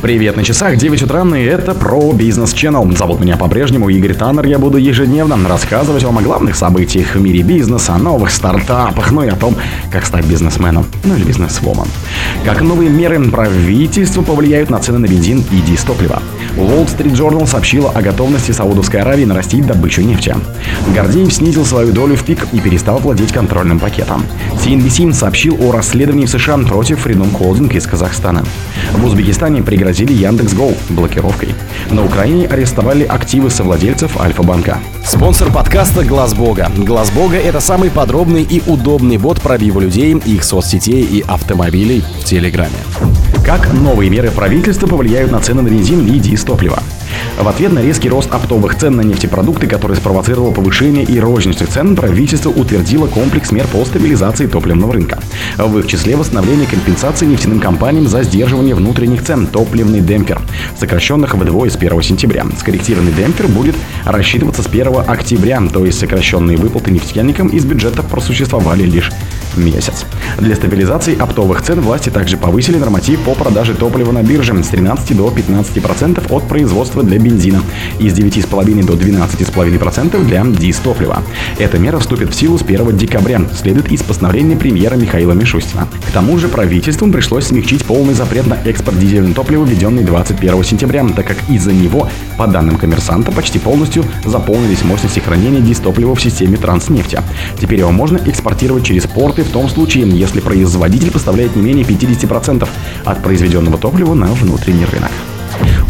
Привет на часах, 9 утра, и это про бизнес Channel. Зовут меня по-прежнему Игорь Таннер. Я буду ежедневно рассказывать вам о главных событиях в мире бизнеса, о новых стартапах, ну и о том, как стать бизнесменом, ну или бизнесвоман. Как новые меры правительства повлияют на цены на бензин и дистопливо. Wall Street Journal сообщила о готовности Саудовской Аравии нарастить добычу нефти. Гордеев снизил свою долю в пик и перестал владеть контрольным пакетом. CNBC сообщил о расследовании в США против Freedom Holding из Казахстана. В Узбекистане пригрозили Яндекс.Гоу блокировкой. На Украине арестовали активы совладельцев Альфа-банка. Спонсор подкаста Глаз Бога. Глаз Бога это самый подробный и удобный бот пробива людей, их соцсетей и автомобилей в Телеграме. Как новые меры правительства повлияют на цены на бензин и дизтопливо? В ответ на резкий рост оптовых цен на нефтепродукты, который спровоцировал повышение и розничных цен, правительство утвердило комплекс мер по стабилизации топливного рынка. В их числе восстановление компенсации нефтяным компаниям за сдерживание внутренних цен, топливный демпфер, сокращенных вдвое с 1 сентября. Скорректированный демпфер будет рассчитываться с 1 октября, то есть сокращенные выплаты нефтяникам из бюджета просуществовали лишь месяц. Для стабилизации оптовых цен власти также повысили норматив по продаже топлива на бирже с 13 до 15% от производства для бензина и с 9,5 до 12,5% для дизтоплива. Эта мера вступит в силу с 1 декабря, следует из постановления премьера Михаила Мишустина. К тому же правительством пришлось смягчить полный запрет на экспорт дизельного топлива, введенный 21 сентября, так как из-за него, по данным коммерсанта, почти полностью заполнились мощности хранения дистоплива в системе транснефти. Теперь его можно экспортировать через порты в том случае, если производитель поставляет не менее 50% от произведенного топлива на внутренний рынок.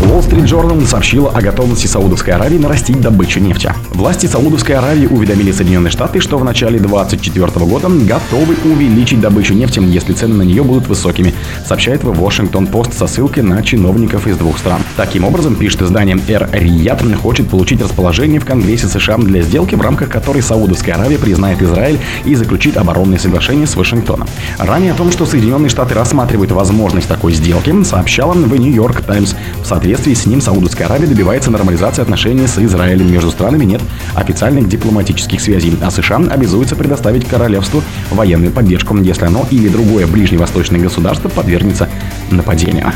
Wall Street Journal сообщила о готовности Саудовской Аравии нарастить добычу нефти. Власти Саудовской Аравии уведомили Соединенные Штаты, что в начале 2024 года готовы увеличить добычу нефти, если цены на нее будут высокими, сообщает в Washington Post со ссылкой на чиновников из двух стран. Таким образом, пишет издание Air Riyadh, хочет получить расположение в Конгрессе США для сделки, в рамках которой Саудовская Аравия признает Израиль и заключит оборонное соглашение с Вашингтоном. Ранее о том, что Соединенные Штаты рассматривают возможность такой сделки, сообщала в Нью-Йорк Таймс. В соответствии с ним Саудовская Аравия добивается нормализации отношений с Израилем. Между странами нет официальных дипломатических связей, а США обязуются предоставить королевству военную поддержку, если оно или другое ближневосточное государство подвергнется нападению.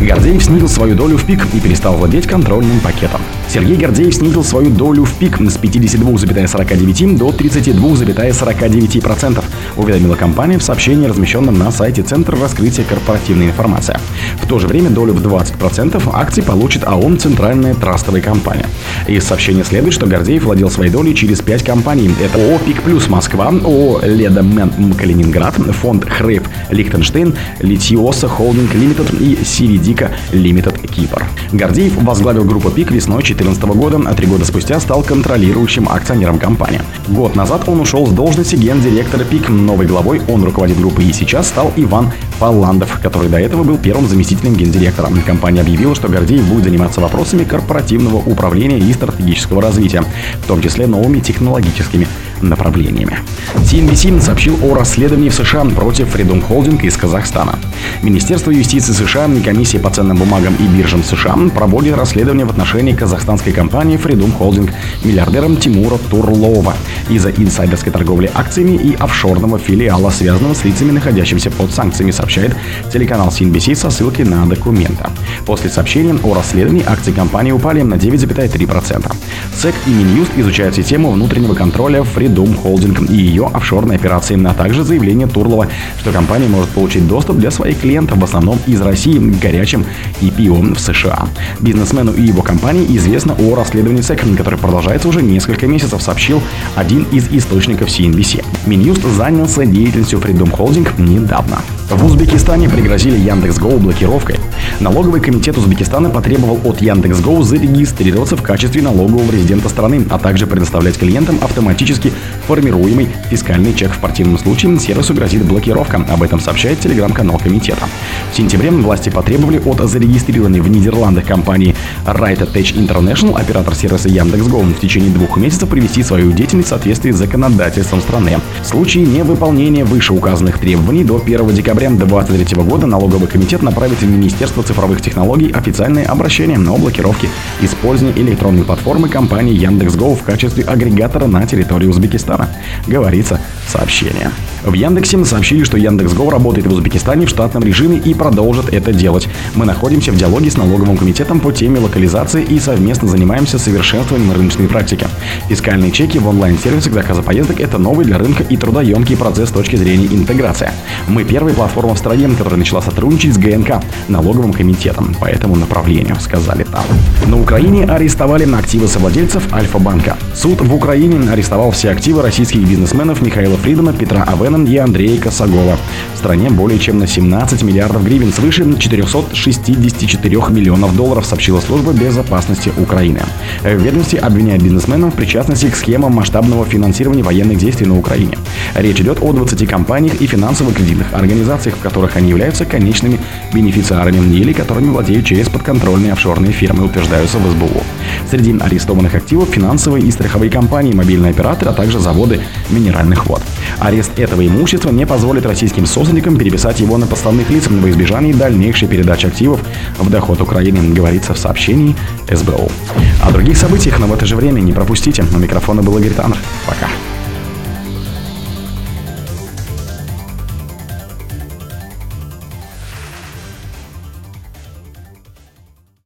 Гордеев снизил свою долю в пик и перестал владеть контрольным пакетом. Сергей Гордеев снизил свою долю в пик с 52,49 до 32,49%, уведомила компания в сообщении, размещенном на сайте Центра раскрытия корпоративной информации. В то же время долю в 20% акций получит АОН «Центральная трастовая компания». Из сообщения следует, что Гордеев владел своей долей через 5 компаний. Это ООО «Пик Плюс Москва», ООО «Леда Мен Калининград», фонд «Хрейф Лихтенштейн», «Литиоса Холдинг Лимитед» и «Сиридика Лимитед Кипр. Гордеев возглавил группу «Пик» весной 2014 года, а три года спустя стал контролирующим акционером компании. Год назад он ушел с должности гендиректора ПИК. Новой главой он руководит группой и сейчас стал Иван Палландов, который до этого был первым заместителем гендиректора. Компания объявила, что Гордеев будет заниматься вопросами корпоративного управления и стратегического развития, в том числе новыми технологическими направлениями. CNBC сообщил о расследовании в США против Freedom Holding из Казахстана. Министерство юстиции США и Комиссия по ценным бумагам и биржам США проводит расследование в отношении казахстанской компании Freedom Holding миллиардером Тимура Турлова из-за инсайдерской торговли акциями и офшорного филиала, связанного с лицами, находящимися под санкциями, сообщает телеканал CNBC со ссылкой на документы. После сообщения о расследовании акции компании упали на 9,3%. СЭК и Минюст изучают систему внутреннего контроля Freedom Holding и ее офшорные операции, а также заявление Турлова, что компания может получить доступ для своих клиентов, в основном из России, к горячим IPO в США. Бизнесмену и его компании известно о расследовании СЭК, которое продолжается уже несколько месяцев, сообщил один из источников CNBC. Минюст занялся деятельностью Freedom Holding недавно. В Узбекистане пригрозили Яндекс.Гоу блокировкой. Налоговый комитет Узбекистана потребовал от Яндекс.Гоу зарегистрироваться в качестве налогового резидента страны, а также предоставлять клиентам автоматически формируемый фискальный чек. В противном случае сервису грозит блокировка. Об этом сообщает телеграм-канал комитета. В сентябре власти потребовали от зарегистрированной в Нидерландах компании Right Tech International, оператор сервиса Яндекс.Го, в течение двух месяцев привести свою деятельность в соответствии с законодательством страны. В случае невыполнения вышеуказанных требований до 1 декабря декабря 2023 года налоговый комитет направит в Министерство цифровых технологий официальное обращение на блокировке использования электронной платформы компании Яндекс.Го в качестве агрегатора на территории Узбекистана, говорится в сообщении. В Яндексе сообщили, что Яндекс.Го работает в Узбекистане в штатном режиме и продолжит это делать. Мы находимся в диалоге с налоговым комитетом по теме локализации и совместно занимаемся совершенствованием рыночной практики. Фискальные чеки в онлайн-сервисах заказа поездок – это новый для рынка и трудоемкий процесс с точки зрения интеграции. Мы первая платформа в стране, которая начала сотрудничать с ГНК, налоговым комитетом, по этому направлению, сказали там. На Украине арестовали активы совладельцев Альфа-банка. Суд в Украине арестовал все активы российских бизнесменов Михаила Фридмана, Петра Авена, и Андрея Косогова. В стране более чем на 17 миллиардов гривен, свыше 464 миллионов долларов, сообщила служба безопасности Украины. В ведомстве обвиняют бизнесменов в причастности к схемам масштабного финансирования военных действий на Украине. Речь идет о 20 компаниях и финансово-кредитных организациях, в которых они являются конечными бенефициарами или которыми владеют через подконтрольные офшорные фирмы, утверждаются в СБУ. Среди арестованных активов финансовые и страховые компании, мобильные операторы, а также заводы минеральных вод. Арест этого имущества не позволит российским собственникам переписать его на подставных лиц во избежание дальнейшей передачи активов в доход Украины, говорится в сообщении СБУ. О других событиях, но в это же время не пропустите. У микрофона был Игорь Таннер. Пока.